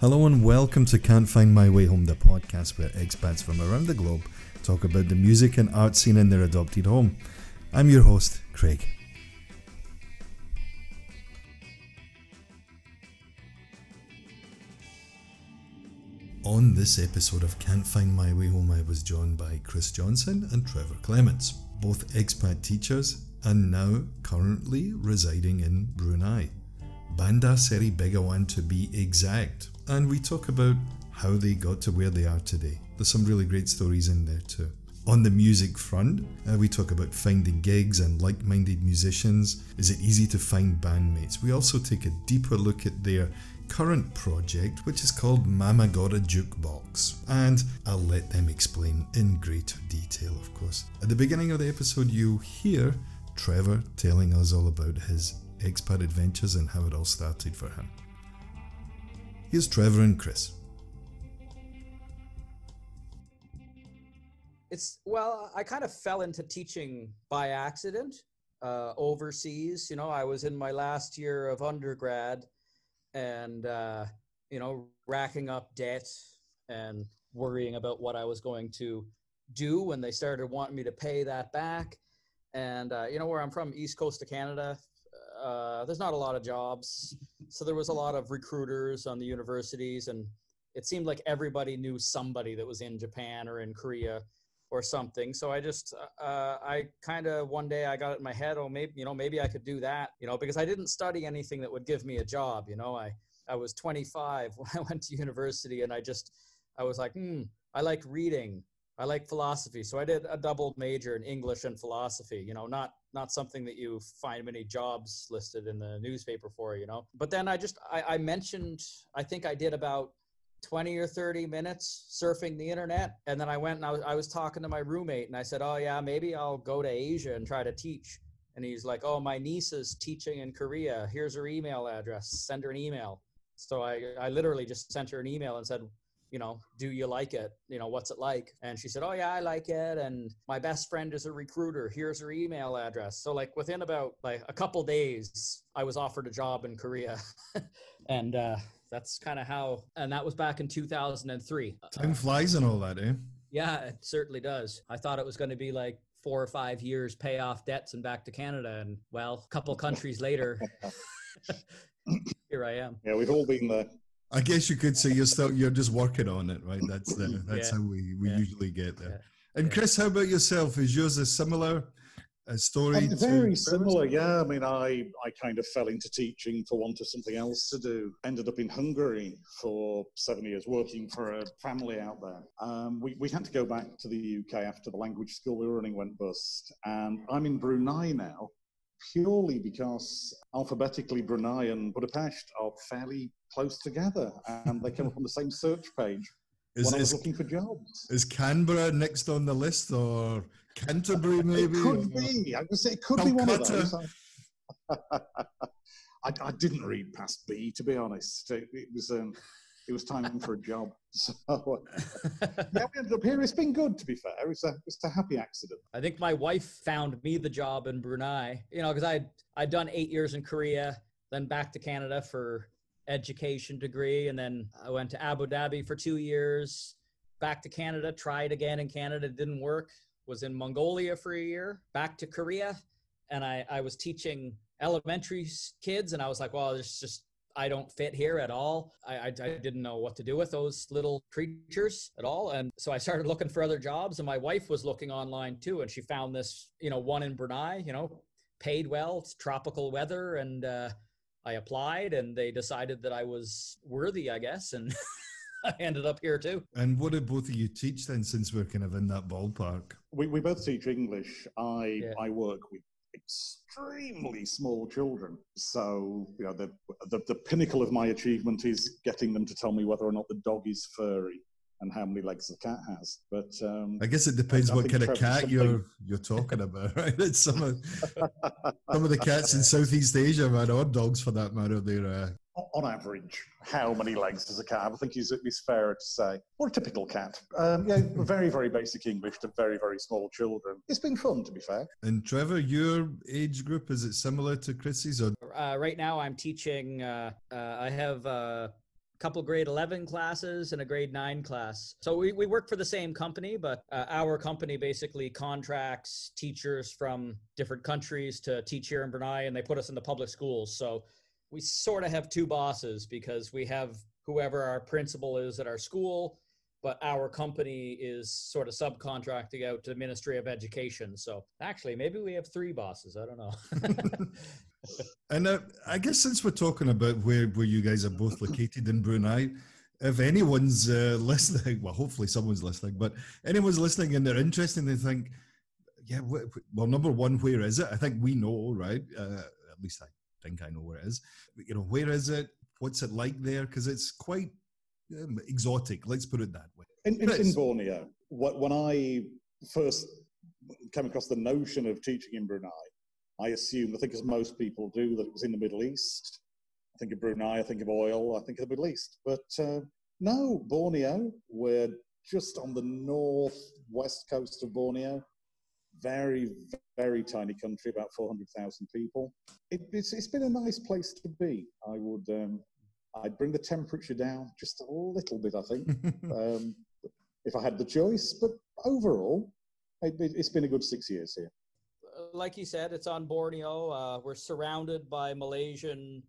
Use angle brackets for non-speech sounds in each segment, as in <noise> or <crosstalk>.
Hello and welcome to Can't Find My Way Home, the podcast where expats from around the globe talk about the music and art scene in their adopted home. I'm your host, Craig. On this episode of Can't Find My Way Home, I was joined by Chris Johnson and Trevor Clements, both expat teachers and now currently residing in Brunei. Bandar Seri Begawan to be exact. And we talk about how they got to where they are today. There's some really great stories in there too. On the music front, uh, we talk about finding gigs and like minded musicians. Is it easy to find bandmates? We also take a deeper look at their current project, which is called Mama Got a Jukebox. And I'll let them explain in greater detail, of course. At the beginning of the episode, you hear Trevor telling us all about his expat adventures and how it all started for him. Here's Trevor and Chris. It's well, I kind of fell into teaching by accident uh, overseas. You know, I was in my last year of undergrad and, uh, you know, racking up debt and worrying about what I was going to do when they started wanting me to pay that back. And, uh, you know, where I'm from, East Coast of Canada, uh, there's not a lot of jobs. So there was a lot of recruiters on the universities, and it seemed like everybody knew somebody that was in Japan or in Korea or something. So I just, uh, I kind of one day I got it in my head, oh, maybe, you know, maybe I could do that, you know, because I didn't study anything that would give me a job. You know, I, I was 25 <laughs> when I went to university and I just, I was like, hmm, I like reading. I like philosophy. So I did a double major in English and philosophy, you know, not not something that you find many jobs listed in the newspaper for, you know. But then I just I, I mentioned I think I did about 20 or 30 minutes surfing the internet. And then I went and I was, I was talking to my roommate and I said, Oh, yeah, maybe I'll go to Asia and try to teach. And he's like, Oh, my niece is teaching in Korea. Here's her email address. Send her an email. So I, I literally just sent her an email and said, you know, do you like it? You know, what's it like? And she said, oh, yeah, I like it. And my best friend is a recruiter. Here's her email address. So, like, within about like a couple days, I was offered a job in Korea. <laughs> and uh, that's kind of how, and that was back in 2003. Time flies and all that, eh? Yeah, it certainly does. I thought it was going to be like four or five years, pay off debts and back to Canada. And well, a couple countries later, <laughs> here I am. Yeah, we've all been there. I guess you could say you're still you're just working on it, right? That's the that's yeah. how we, we yeah. usually get there. Yeah. And Chris, how about yourself? Is yours a similar a story? Very similar, yeah. I mean, I I kind of fell into teaching for want of something else to do. Ended up in Hungary for seven years, working for a family out there. Um, we we had to go back to the UK after the language school we were running went bust, and I'm in Brunei now purely because alphabetically Brunei and Budapest are fairly close together and they come up on the same search page <laughs> is, when I was looking for jobs. Is Canberra next on the list or Canterbury maybe? It could be. I would say it could Calcutta. be one of those. <laughs> I, I, didn't read past B to be honest. It, it was um, it was time for a job. <laughs> So <laughs> yeah, we ended up here. It's been good, to be fair. It's a it's a happy accident. I think my wife found me the job in Brunei. You know, because I I'd done eight years in Korea, then back to Canada for education degree, and then I went to Abu Dhabi for two years. Back to Canada, tried again in Canada, didn't work. Was in Mongolia for a year. Back to Korea, and I I was teaching elementary kids, and I was like, well, there's just I don't fit here at all. I, I, I, didn't know what to do with those little creatures at all. And so I started looking for other jobs and my wife was looking online too. And she found this, you know, one in Brunei, you know, paid well, it's tropical weather. And, uh, I applied and they decided that I was worthy, I guess. And <laughs> I ended up here too. And what did both of you teach then, since we're kind of in that ballpark? We, we both teach English. I, yeah. I work with extremely small children. So, you know, the, the, the pinnacle of my achievement is getting them to tell me whether or not the dog is furry and how many legs the cat has. But um, I guess it depends I, I what kind of cat you're you're talking about, <laughs> right? some of <laughs> some of the cats in Southeast Asia, man, or dogs for that matter, they're uh, on average, how many legs does a cat have? I think it's, it's fair to say. Or a typical cat. Um, yeah, very, very basic English to very, very small children. It's been fun, to be fair. And Trevor, your age group, is it similar to Chrissy's? Or? Uh, right now, I'm teaching, uh, uh, I have a couple grade 11 classes and a grade 9 class. So we, we work for the same company, but uh, our company basically contracts teachers from different countries to teach here in Brunei, and they put us in the public schools. So we sort of have two bosses because we have whoever our principal is at our school, but our company is sort of subcontracting out to the Ministry of Education. So actually, maybe we have three bosses. I don't know. <laughs> and uh, I guess since we're talking about where, where you guys are both located in Brunei, if anyone's uh, listening, well, hopefully someone's listening, but anyone's listening and they're interested and they think, yeah, well, number one, where is it? I think we know, right? Uh, at least I think I know where it is. You know, where is it? What's it like there? Because it's quite um, exotic. Let's put it that way. In, in, in Borneo, when I first came across the notion of teaching in Brunei, I assumed, I think as most people do, that it was in the Middle East. I think of Brunei, I think of oil, I think of the Middle East. But uh, no, Borneo, we're just on the northwest coast of Borneo very, very tiny country, about 400,000 people. It, it's, it's been a nice place to be. I would, um, I'd bring the temperature down just a little bit, I think, <laughs> um, if I had the choice. But overall, it, has been a good six years here. Like you said, it's on Borneo. Uh, we're surrounded by Malaysian,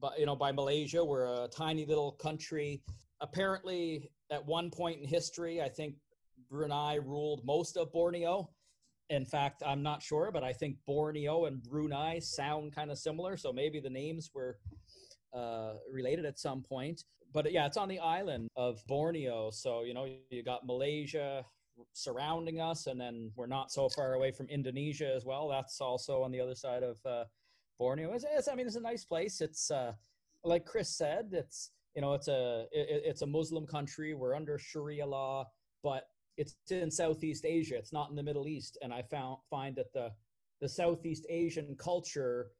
by, you know, by Malaysia. We're a tiny little country. Apparently, at one point in history, I think Brunei ruled most of Borneo in fact, I'm not sure, but I think Borneo and Brunei sound kind of similar. So maybe the names were uh, related at some point. But yeah, it's on the island of Borneo. So, you know, you got Malaysia surrounding us, and then we're not so far away from Indonesia as well. That's also on the other side of uh, Borneo. It's, it's, I mean, it's a nice place. It's uh, like Chris said, it's, you know, it's a, it, it's a Muslim country. We're under Sharia law, but it's in Southeast Asia. It's not in the Middle East, and I found find that the the Southeast Asian culture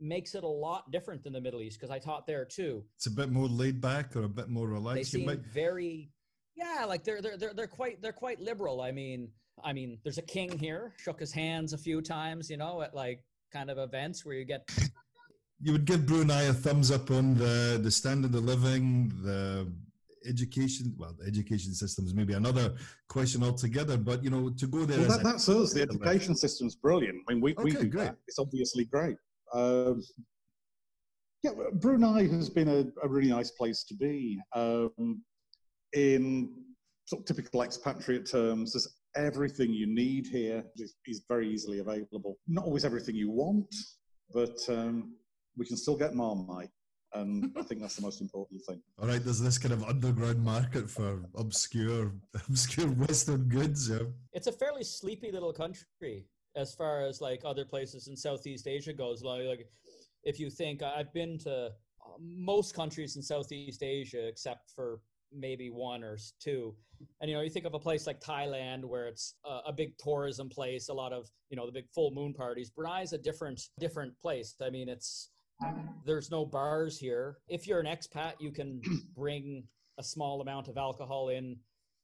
makes it a lot different than the Middle East because I taught there too. It's a bit more laid back or a bit more relaxed. They seem might... very, yeah, like they're they're they're they're quite they're quite liberal. I mean, I mean, there's a king here. Shook his hands a few times, you know, at like kind of events where you get. <laughs> You would give Brunei a thumbs up on the the standard of living, the education well the education system is maybe another question altogether but you know to go there well, that, that's us. The education system's brilliant. I mean we, okay, we do great. that. It's obviously great. Um, yeah brunei has been a, a, really nice place to be um, in sort of typical expatriate terms. There's everything you need here is, is very easily available. Not always everything you want but um, we can still get marmite and I think that's the most important thing. All right, there's this kind of underground market for obscure, <laughs> obscure Western goods. Yeah, it's a fairly sleepy little country as far as like other places in Southeast Asia goes. Like, like if you think I've been to uh, most countries in Southeast Asia except for maybe one or two. And you know, you think of a place like Thailand where it's a, a, big tourism place, a lot of you know the big full moon parties. Brunei is a different different place. I mean, it's there's no bars here. If you're an expat, you can <clears throat> bring a small amount of alcohol in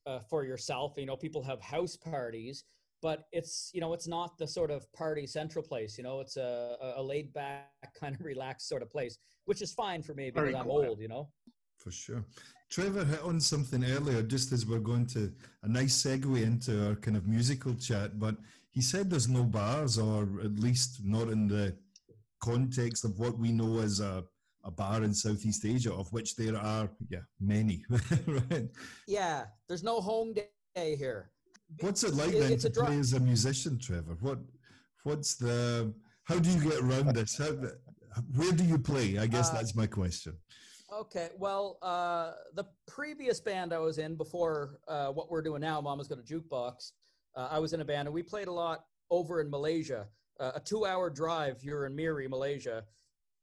uh, for yourself. You know, people have house parties, but it's you know it's not the sort of party central place. You know, it's a, a laid back <laughs> kind of relaxed sort of place, which is fine for me because Very I'm cool. old. You know. For sure. Trevor hit on something earlier, just as we're going to a nice segue into our kind of musical chat. But he said there's no bars, or at least not in the context of what we know as a, a bar in Southeast Asia, of which there are, yeah, many. <laughs> right? Yeah, there's no home day here. What's it like it, then to play as a musician, Trevor? What, what's the, how do you get around this? How, where do you play? I guess uh, that's my question. Okay, well, uh, the previous band I was in before uh, what we're doing now, Mama's Got a Jukebox, uh, I was in a band and we played a lot over in Malaysia uh, a two hour drive, you're in Miri, Malaysia,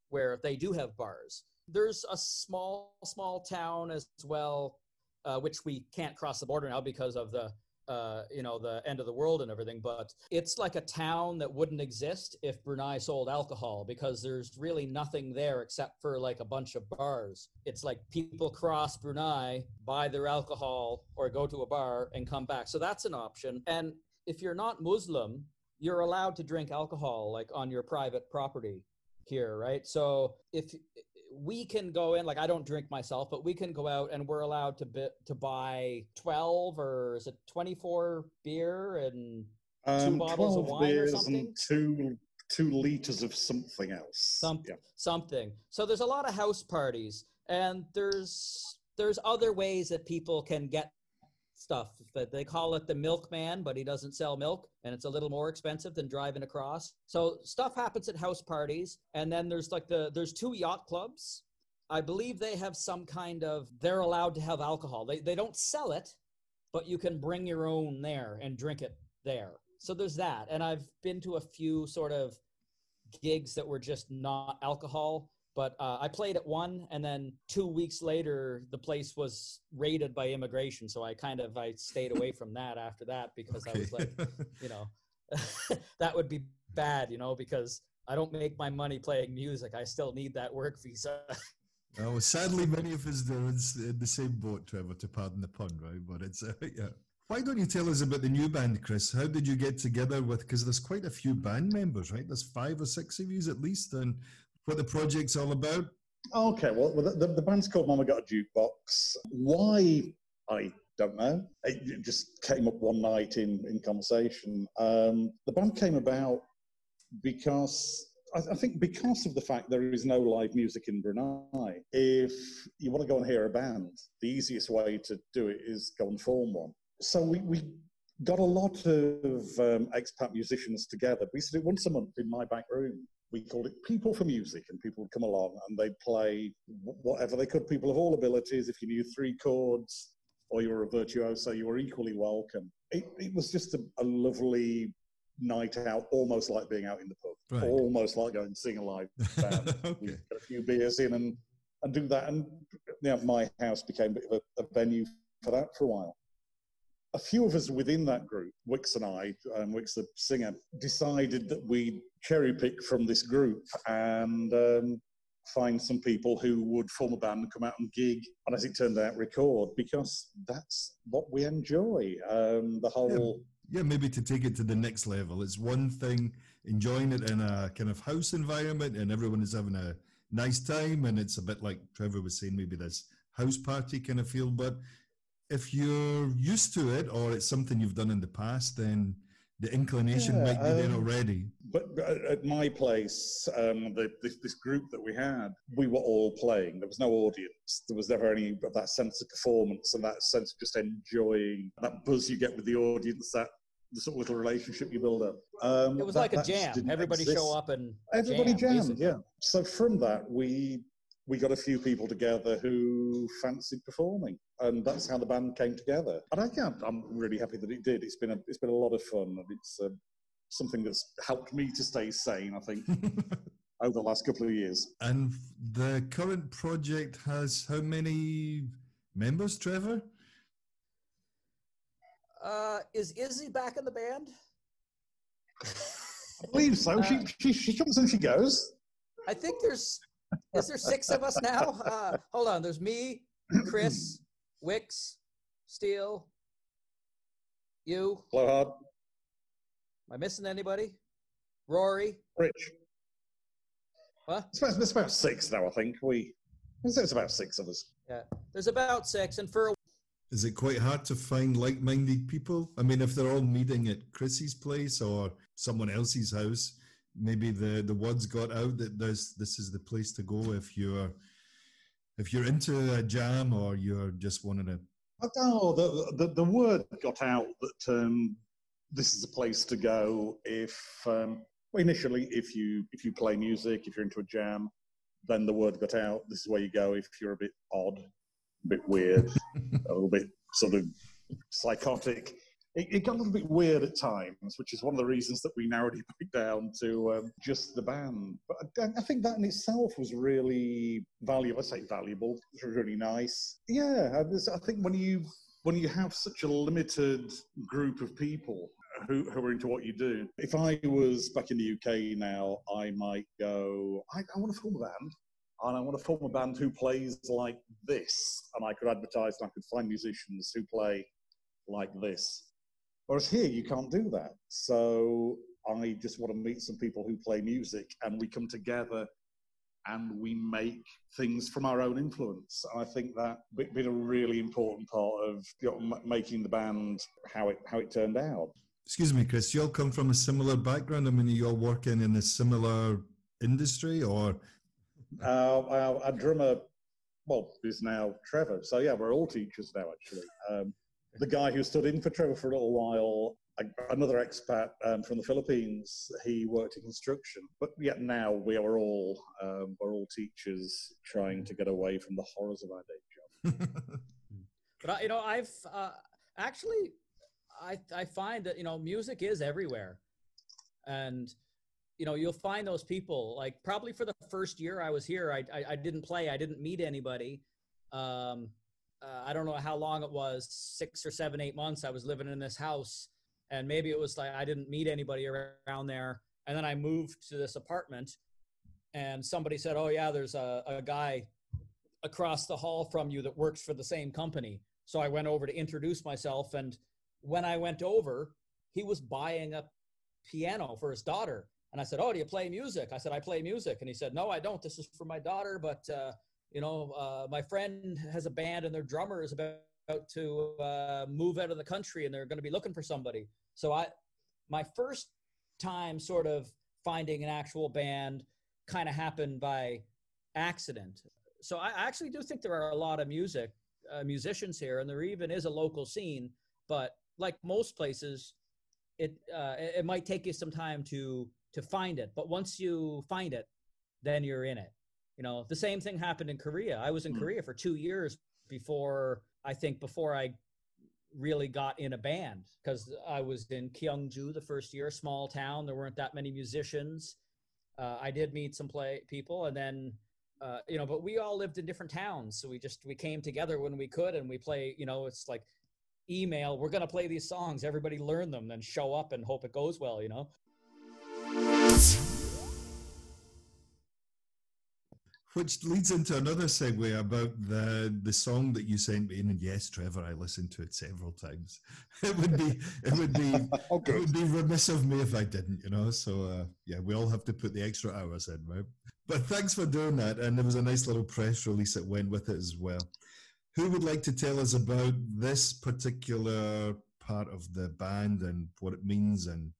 where they do have bars. There's a small, small town as well, uh, which we can't cross the border now because of the uh, you know, the end of the world and everything, but it's like a town that wouldn't exist if Brunei sold alcohol because there's really nothing there except for like a bunch of bars. It's like people cross Brunei, buy their alcohol, or go to a bar and come back. So that's an option. And if you're not Muslim, you're allowed to drink alcohol like on your private property here, right? So if we can go in like I don't drink myself, but we can go out and we're allowed to bi- to buy 12 or is it 24 beer and two Um, bottles of 12 wine or something? and two two liters of something else. Some, Yeah. something. So there's a lot of house parties and there's there's other ways that people can get stuff. That they call it the milkman but he doesn't sell milk and it's a little more expensive than driving across. So stuff happens at house parties and then there's like the there's two yacht clubs. I believe they have some kind of they're allowed to have alcohol. They, they don't sell it but you can bring your own there and drink it there. So there's that and i've been to a few sort of gigs that were just not alcohol but uh, I played at one, and then two weeks later, the place was raided by immigration. So I kind of I stayed away from that after that because I was like, <laughs> you know, <laughs> that would be bad, you know, because I don't make my money playing music. I still need that work visa. <laughs> oh, sadly, many of us are in in the same boat, Trevor, to pardon the pun, right? But it's, uh, yeah. Why don't you tell us about the new band, Chris? How did you get together with, because there's quite a few band members, right? There's five or six of you at least, and what the project's all about. Okay, well, the, the, band's called Mama Got a Jukebox. Why? I don't know. It just came up one night in, in conversation. Um, the band came about because, I, I think, because of the fact there is no live music in Brunei. If you want to go and hear a band, the easiest way to do it is go and form one. So we, we got a lot of um, expat musicians together. We used to do it once a month in my back room we called it People for Music, and people would come along and they'd play whatever they could. People of all abilities. If you knew three chords or you were a virtuoso, you were equally welcome. It, it was just a, a lovely night out, almost like being out in the pub, Right. almost like going seeing a live band. we <laughs> okay. get a few beers in and, and do that. And you know, my house became a bit of a, a venue for that for a while. A few of us within that group, Wix and I, um, Wix the singer, decided that we'd cherry pick from this group and um, find some people who would form a band and come out and gig, and as it turned out, record because that's what we enjoy. Um, the whole Yeah, maybe to take it to the next level. It's one thing enjoying it in a kind of house environment and everyone is having a nice time and it's a bit like Trevor was saying, maybe this house party kind of feel. But if you're used to it or it's something you've done in the past, then the inclination Yeah, might be there um, already. But at- at my place, um, the, this, this group that we had, we were all playing. There was no audience. There was never any of that sense of performance and that sense of just enjoying that buzz you get with the audience, that the sort of little relationship you build up. Um, It was that- like a jam. Everybody exist. show up and Everybody jam, jammed, basically. yeah. So from that, we we got a few people together who fancied performing, and that's how the band came together. And I yeah, I'm really happy that it did. It's been a it's been a lot of fun, and it's uh, something that's helped me to stay sane. I think <laughs> over the last couple of years. and the current project has how many members, Trevor? Uh, is Izzy back in the band? I believe so. she, Uh, she she comes and she goes. I think there's is there six of us now? Uh, hold on. There's me, Chris, <clears throat> Wicks, Steele, you. Blow hard, Am I missing anybody? Rory. Rich. What? It's about, it's about six now. I think we. I'd It's about six of us. Yeah, there's about six, and for a Is it quite hard to find like-minded people? I mean, if they're all meeting at Chrissy's place or someone else's house, maybe the the word's got out that there's this is the place to go if you're if you're into a jam or you're just wanting to. Oh, the, the, the word got out that um, this is a place to go if, um, well, initially, if you if you play music, if you're into a jam, then the word got out. This is where you go if you're a bit odd, a bit weird, <laughs> a little bit sort of psychotic. It, it got a little bit weird at times, which is one of the reasons that we narrowed it <laughs> back down to um, just the band. But I, I think that in itself was really valuable. I say valuable. It was really nice. Yeah, I, I think when you when you have such a limited group of people who, who are into what you do. If I was back in the UK now, I might go, I, I want to form a band and I want to form a band who plays like this. And I could advertise and I could find musicians who play like this. Whereas here, you can't do that. So I just want to meet some people who play music and we come together and we make things from our own influence. And I think that been a really important part of you know, making the band how it how it turned out. Excuse me, Chris. You all come from a similar background. I mean, you all working in a similar industry, or uh, our, our, drummer, well, is now Trevor. So yeah, we're all teachers now. Actually, um, the guy who stood in for Trevor for a little while, another expat um, from the Philippines, he worked in construction. But yet now we are all um, we're all teachers trying to get away from the horrors of our day job. <laughs> but you know, I've uh, actually I I find that you know music is everywhere, and you know you'll find those people like probably for the first year I was here I I, I didn't play I didn't meet anybody. Um, uh, I don't know how long it was six or seven eight months I was living in this house and maybe it was like I didn't meet anybody around there and then I moved to this apartment and somebody said oh yeah there's a, a guy across the hall from you that works for the same company so I went over to introduce myself and when I went over, he was buying a piano for his daughter. And I said, Oh, do you play music? I said, I play music. And he said, No, I don't. This is for my daughter. But, uh, you know, uh, my friend has a band and their drummer is about to uh, move out of the country and they're going to be looking for somebody. So I, my first time sort of finding an actual band kind of happened by accident. So I actually do think there are a lot of music uh, musicians here, and there even is a local scene. But like most places, it uh, it might take you some time to to find it, but once you find it, then you're in it. You know, the same thing happened in Korea. I was in mm. Korea for two years before I think before I really got in a band because I was in Kyungju the first year, small town. There weren't that many musicians. Uh, I did meet some play people, and then uh, you know, but we all lived in different towns, so we just we came together when we could, and we play. You know, it's like email, we're going to play these songs, everybody learn them, then show up and hope it goes well, you know? Which leads into another segue about the the song that you sent me. And yes, Trevor, I listened to it several times. <laughs> It would be it would be <laughs> oh, it would be remiss of me if I didn't, you know. So uh, yeah, we all have to put the extra hours in, right? But thanks for doing that. And there was a nice little press release that went with it as well. Who would like to tell us about this particular part of the band and what it means and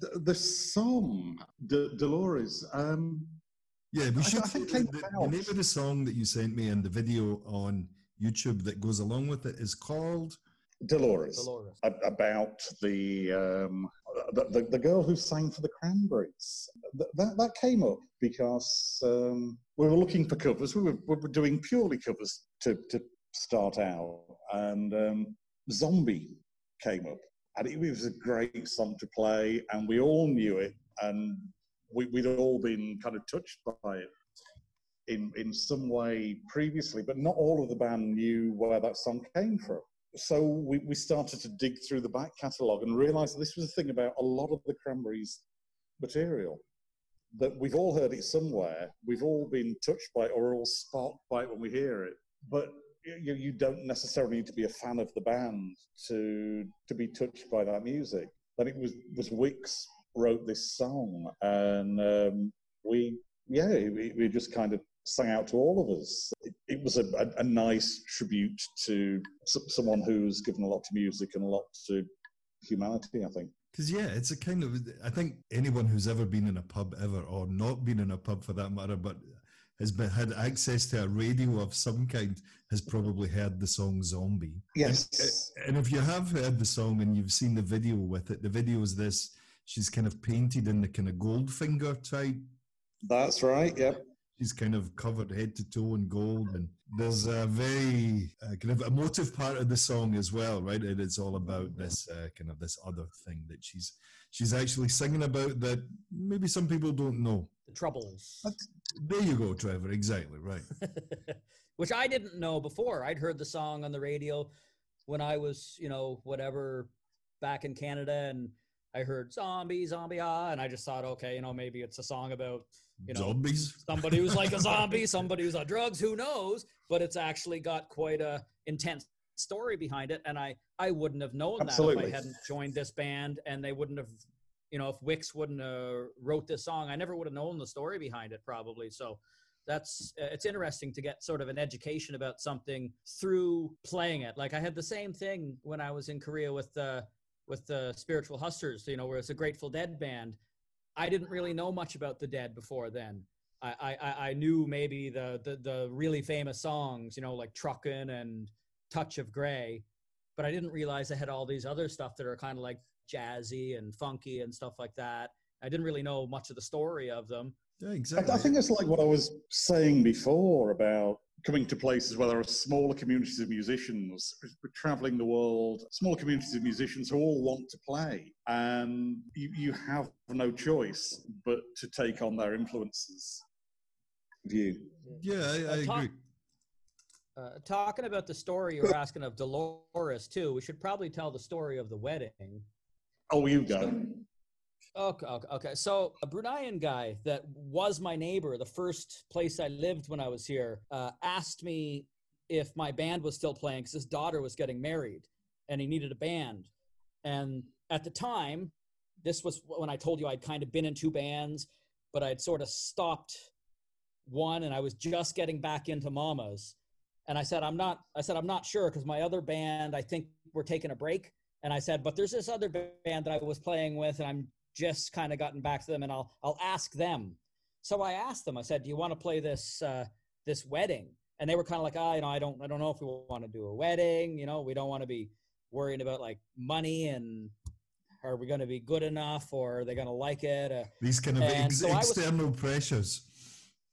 the, the song Dolores um, yeah we should I, I the, the, name of the song that you sent me and the video on youtube that goes along with it is called Dolores, Dolores. about the, um, the, the, the girl who sang for the Cranberries. That that came up because um, we were looking for covers. We were, we were doing purely covers to, to start out, and um, Zombie came up, and it was a great song to play, and we all knew it, and we, we'd all been kind of touched by it in in some way previously, but not all of the band knew where that song came from. So we, we started to dig through the back catalogue and realised this was a thing about a lot of the Cranberries material that we've all heard it somewhere, we've all been touched by it or all sparked by it when we hear it, but you, you don't necessarily need to be a fan of the band to to be touched by that music. Then it was was Wicks wrote this song, and um, we yeah we, we, just kind of sang out to all of us. It, it was a, a, a, nice tribute to someone who's given a lot to music and a lot to humanity. I think. Because yeah, it's a kind of I think anyone who's ever been in a pub ever, or not been in a pub for that matter, but has been, had access to a radio of some kind has probably heard the song Zombie. Yes. And, and, if you have heard the song and you've seen the video with it, the video is this she's kind of painted in the kind of Goldfinger type. That's right, yep. She's kind of covered head to toe in gold, and there's a very uh, kind of emotive part of the song as well, right? And it's all about this uh, kind of this other thing that she's she's actually singing about that maybe some people don't know. The troubles. There you go, Trevor. Exactly right. <laughs> Which I didn't know before. I'd heard the song on the radio. when I was, you know, whatever back in Canada and I heard zombie, zombie, ah, and I just thought, okay, you know, maybe it's a song about, you know, Zombies. <laughs> somebody who's like a zombie, somebody who's on drugs, who knows? But it's actually got quite a intense story behind it, and I I wouldn't have known that if I hadn't joined this band, and they wouldn't have, you know, if Wix wouldn't have wrote this song, I never would have known the story behind it probably. So that's uh, it's interesting to get sort of an education about something through playing it. Like I had the same thing when I was in Korea with the with the Spiritual Hustlers, you know, where it's a Grateful Dead band. I didn't really know much about the Dead before then. I, I, I- I knew maybe the, the the really famous songs, you know, like Truckin' and Touch of Grey, but I didn't realize they had all these other stuff that are kind of like jazzy and funky and stuff like that. I didn't really know much of the story of them. Yeah, I, exactly. I think it's like what I was saying before about coming to places where there are smaller communities of musicians traveling the world, smaller communities of musicians who all want to play, and you, you have no choice but to take on their influences. View. yeah, I, I Uh, talk- agree. Uh, talking about the story, you're asking of Dolores too. We should probably tell the story of the wedding. Oh, you go. Okay, okay, okay. So a Bruneian guy that was my neighbor, the first place I lived when I was here, uh, asked me if my band was still playing because his daughter was getting married, and he needed a band. And at the time, this was when I told you I'd kind of been in two bands, but I'd sort of stopped one, and I was just getting back into Mamas. And I said, I'm not. I said I'm not sure because my other band, I think we're taking a break. And I said, but there's this other band that I was playing with, and I'm just kind of gotten back to them, and I'll I'll ask them. So I asked them. I said, "Do you want to play this uh, this wedding?" And they were kind of like, "Ah, you know, I don't I don't know if we want to do a wedding. You know, we don't want to be worrying about like money and are we going to be good enough or are they going to like it?" Uh, These kind of ex- so I was- external pressures.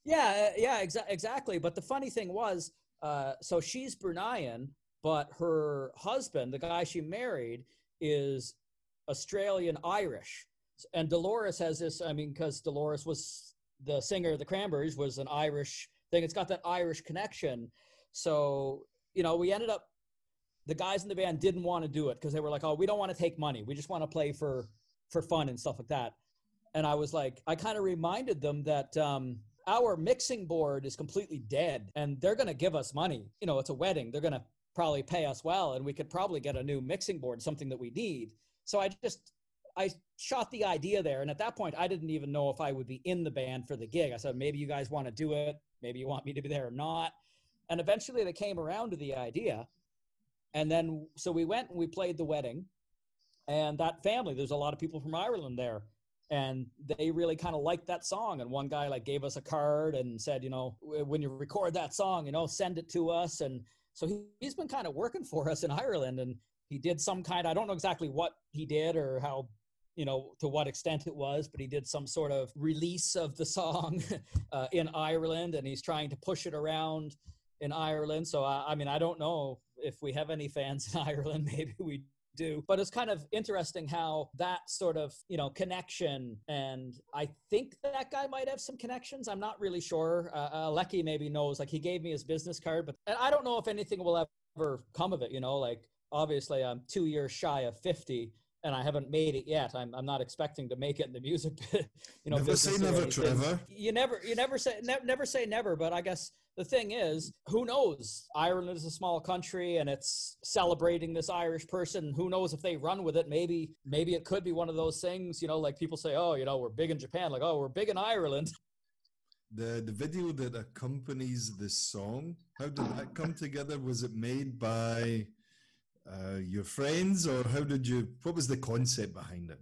yeah, uh, yeah, exa- exactly. But the funny thing was, uh, so she's Bruneian, but her husband, the guy she married, is Australian Irish. And Dolores has this. I mean, because Dolores was the singer of the Cranberries, was an Irish thing. It's got that Irish connection. So you know, we ended up. The guys in the band didn't want to do it because they were like, "Oh, we don't want to take money. We just want to play for for fun and stuff like that." And I was like, I kind of reminded them that um, our mixing board is completely dead and they're going to give us money. You know, it's a wedding. They're going to probably pay us well and we could probably get a new mixing board, something that we need. So I just, I shot the idea there. And at that point, I didn't even know if I would be in the band for the gig. I said, maybe you guys want to do it. Maybe you want me to be there or not. And eventually they came around to the idea. And then, so we went and we played the wedding. And that family, there's a lot of people from Ireland there and they really kind of liked that song and one guy like gave us a card and said you know when you record that song you know send it to us and so he, he's been kind of working for us in ireland and he did some kind i don't know exactly what he did or how you know to what extent it was but he did some sort of release of the song <laughs> uh, in ireland and he's trying to push it around in ireland. So I, I mean i don't know if we have any fans <laughs> in ireland. Maybe we do. But it's kind of interesting how that sort of you know connection and i think that guy might have some connections. I'm not really sure. Uh, uh lecky maybe knows. Like he gave me his business card but i don't know if anything will ever come of it you know? Like obviously i'm two years shy of 50 and I haven't made it yet. I'm, I'm not expecting to make it in the music, <laughs> you know. Never say never. Trevor. You never, you never say, ne- never say never. But I guess the thing is, who knows? Ireland is a small country, and it's celebrating this Irish person. Who knows if they run with it? Maybe, maybe it could be one of those things. You know, like people say, oh, you know, we're big in Japan. Like, oh, we're big in Ireland. <laughs> The the video that accompanies this song, how did that come together? Was it made by uh, your friends, or how did you? What was the concept behind it?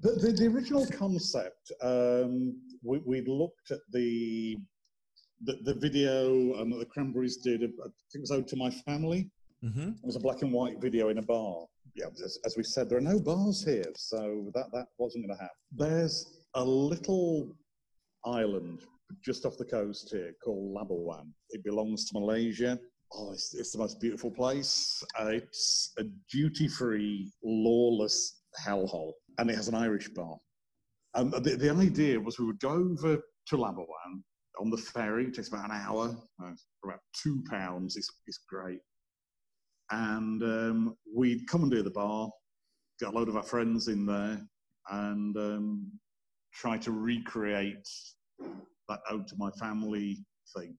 The, the, the original concept, um, we, we looked at the, the the video um, that the Cranberries did. I think it was "Ode to My Family." Mm-hmm. It was a black and white video in a bar. Yeah, as, as we said, there are no bars here, so that that wasn't going to happen. There's a little island just off the coast here called Labuan. It belongs to Malaysia. Oh, it's, it's the most beautiful place. Uh, it's a duty-free, lawless hellhole, and it has an Irish bar. Um, the, the idea was we would go over to Labuan on the ferry. It takes about an hour. Uh, for about two pounds. It's, it's great. and um, we'd come and do the bar, get a load of our friends in there, and um, try to recreate that ode to my family thing.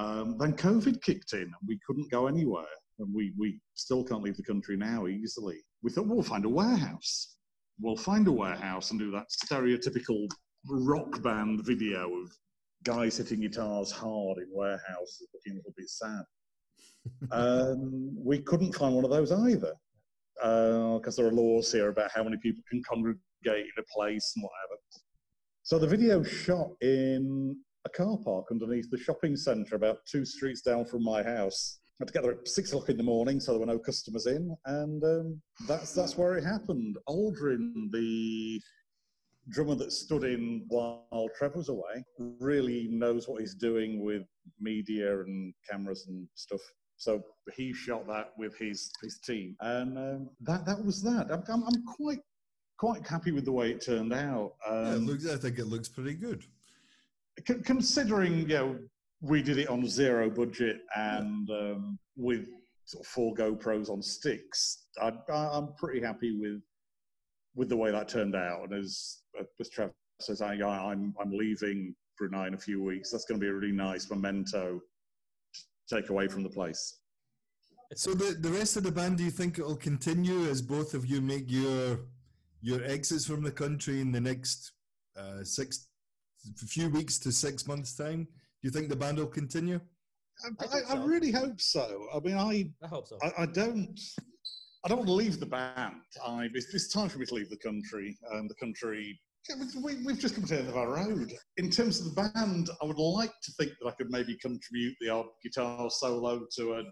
Um, then COVID kicked in, and we couldn't go anywhere, and we we still can't leave the country now easily. We thought well, we'll find a warehouse. We'll find a warehouse and do that stereotypical rock band video of guys hitting guitars hard in warehouses, looking a little bit sad. <laughs> um, we couldn't find one of those either because uh, there are laws here about how many people can congregate in a place and whatever. So the video shot in a car park underneath the shopping centre about two streets down from my house. I had to get there at six o'clock in the morning, so there were no customers in, and um, that's that's where it happened. Aldrin, the drummer that stood in while Trev was away, really knows what he's doing with media and cameras and stuff. So he shot that with his his team, and um, that that was that. I'm, I'm, quite quite happy with the way it turned out. Um, yeah, looks, I think it looks pretty good. Considering, you know, we did it on zero budget and um, with sort of four GoPros on sticks, I, am pretty happy with with the way that turned out. And as as Trevor says, I, I'm I'm leaving Brunei in a few weeks. That's going to be a really nice memento to take away from the place. So the, the rest of the band, do you think it'll continue as both of you make your your exits from the country in the next uh, six few weeks to six months time? Do you think the band will continue? I, I, I really hope so. I mean, I I hope so. I, I don't. I don't want to leave the band. I, it's, it's time for me to leave the country. And the country we, have just come to the end of our road. In terms of the band, I would like to think that I could maybe contribute the odd guitar solo to a,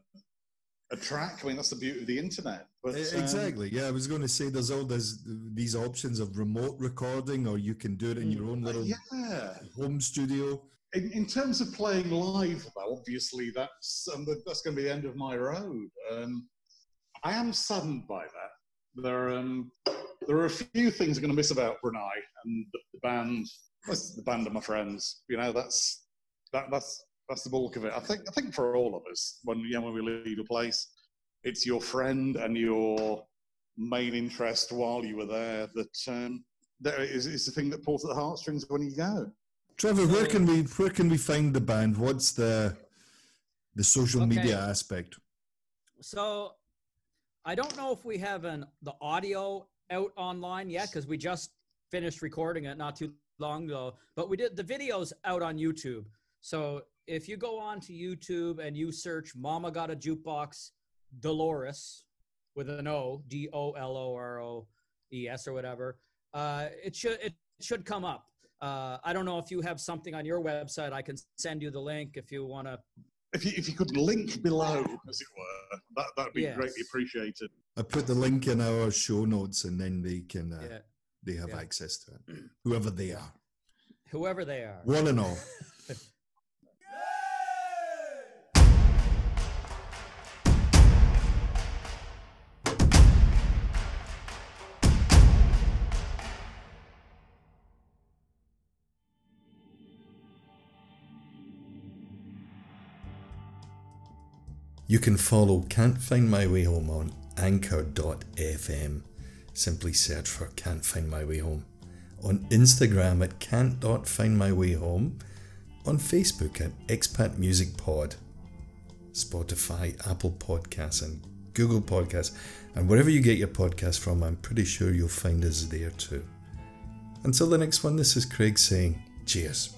a track. I mean, that's the beauty of the internet. But um, exactly, yeah. I was going to say there's all this, these options of remote recording, or you can do it in your own little yeah. home studio. In, in terms of playing live, though, obviously that's um, that's going to be the end of my road. Um, I am saddened by that. There, um, there are a few things I'm going to miss about Brunei and the, the band. the band of my friends. You know, that's that, that's that's the bulk of it. I think I think for all of us, when you know, when we leave a place, it's your friend and your main interest while you were there that um, that is, is the thing that pulls at the heartstrings when you go. Trevor, where can we where can we find the band? What's the the social okay. media aspect? So I don't know if we have an the audio out online yet because we just finished recording it not too long ago. But we did the videos out on YouTube. So if you go on to YouTube and you search "Mama Got a Jukebox Dolores" with an O, D O L O R O E S or whatever, uh, it should it should come up. Uh, I don't know if you have something on your website. I can send you the link if you want to if you, if you could link below, as it were, that that'd be yes. greatly appreciated. I put the link in our show notes, and then they can uh, yeah. they have yeah. access to it, whoever they are, whoever they are, one and all. <laughs> You can follow Can't Find My Way Home on anchor.fm. Simply search for Can't Find My Way Home. On Instagram at Can't My Way Home. On Facebook at Expat Music Pod. Spotify, Apple Podcasts, and Google Podcasts. And wherever you get your podcast from, I'm pretty sure you'll find us there too. Until the next one, this is Craig saying cheers.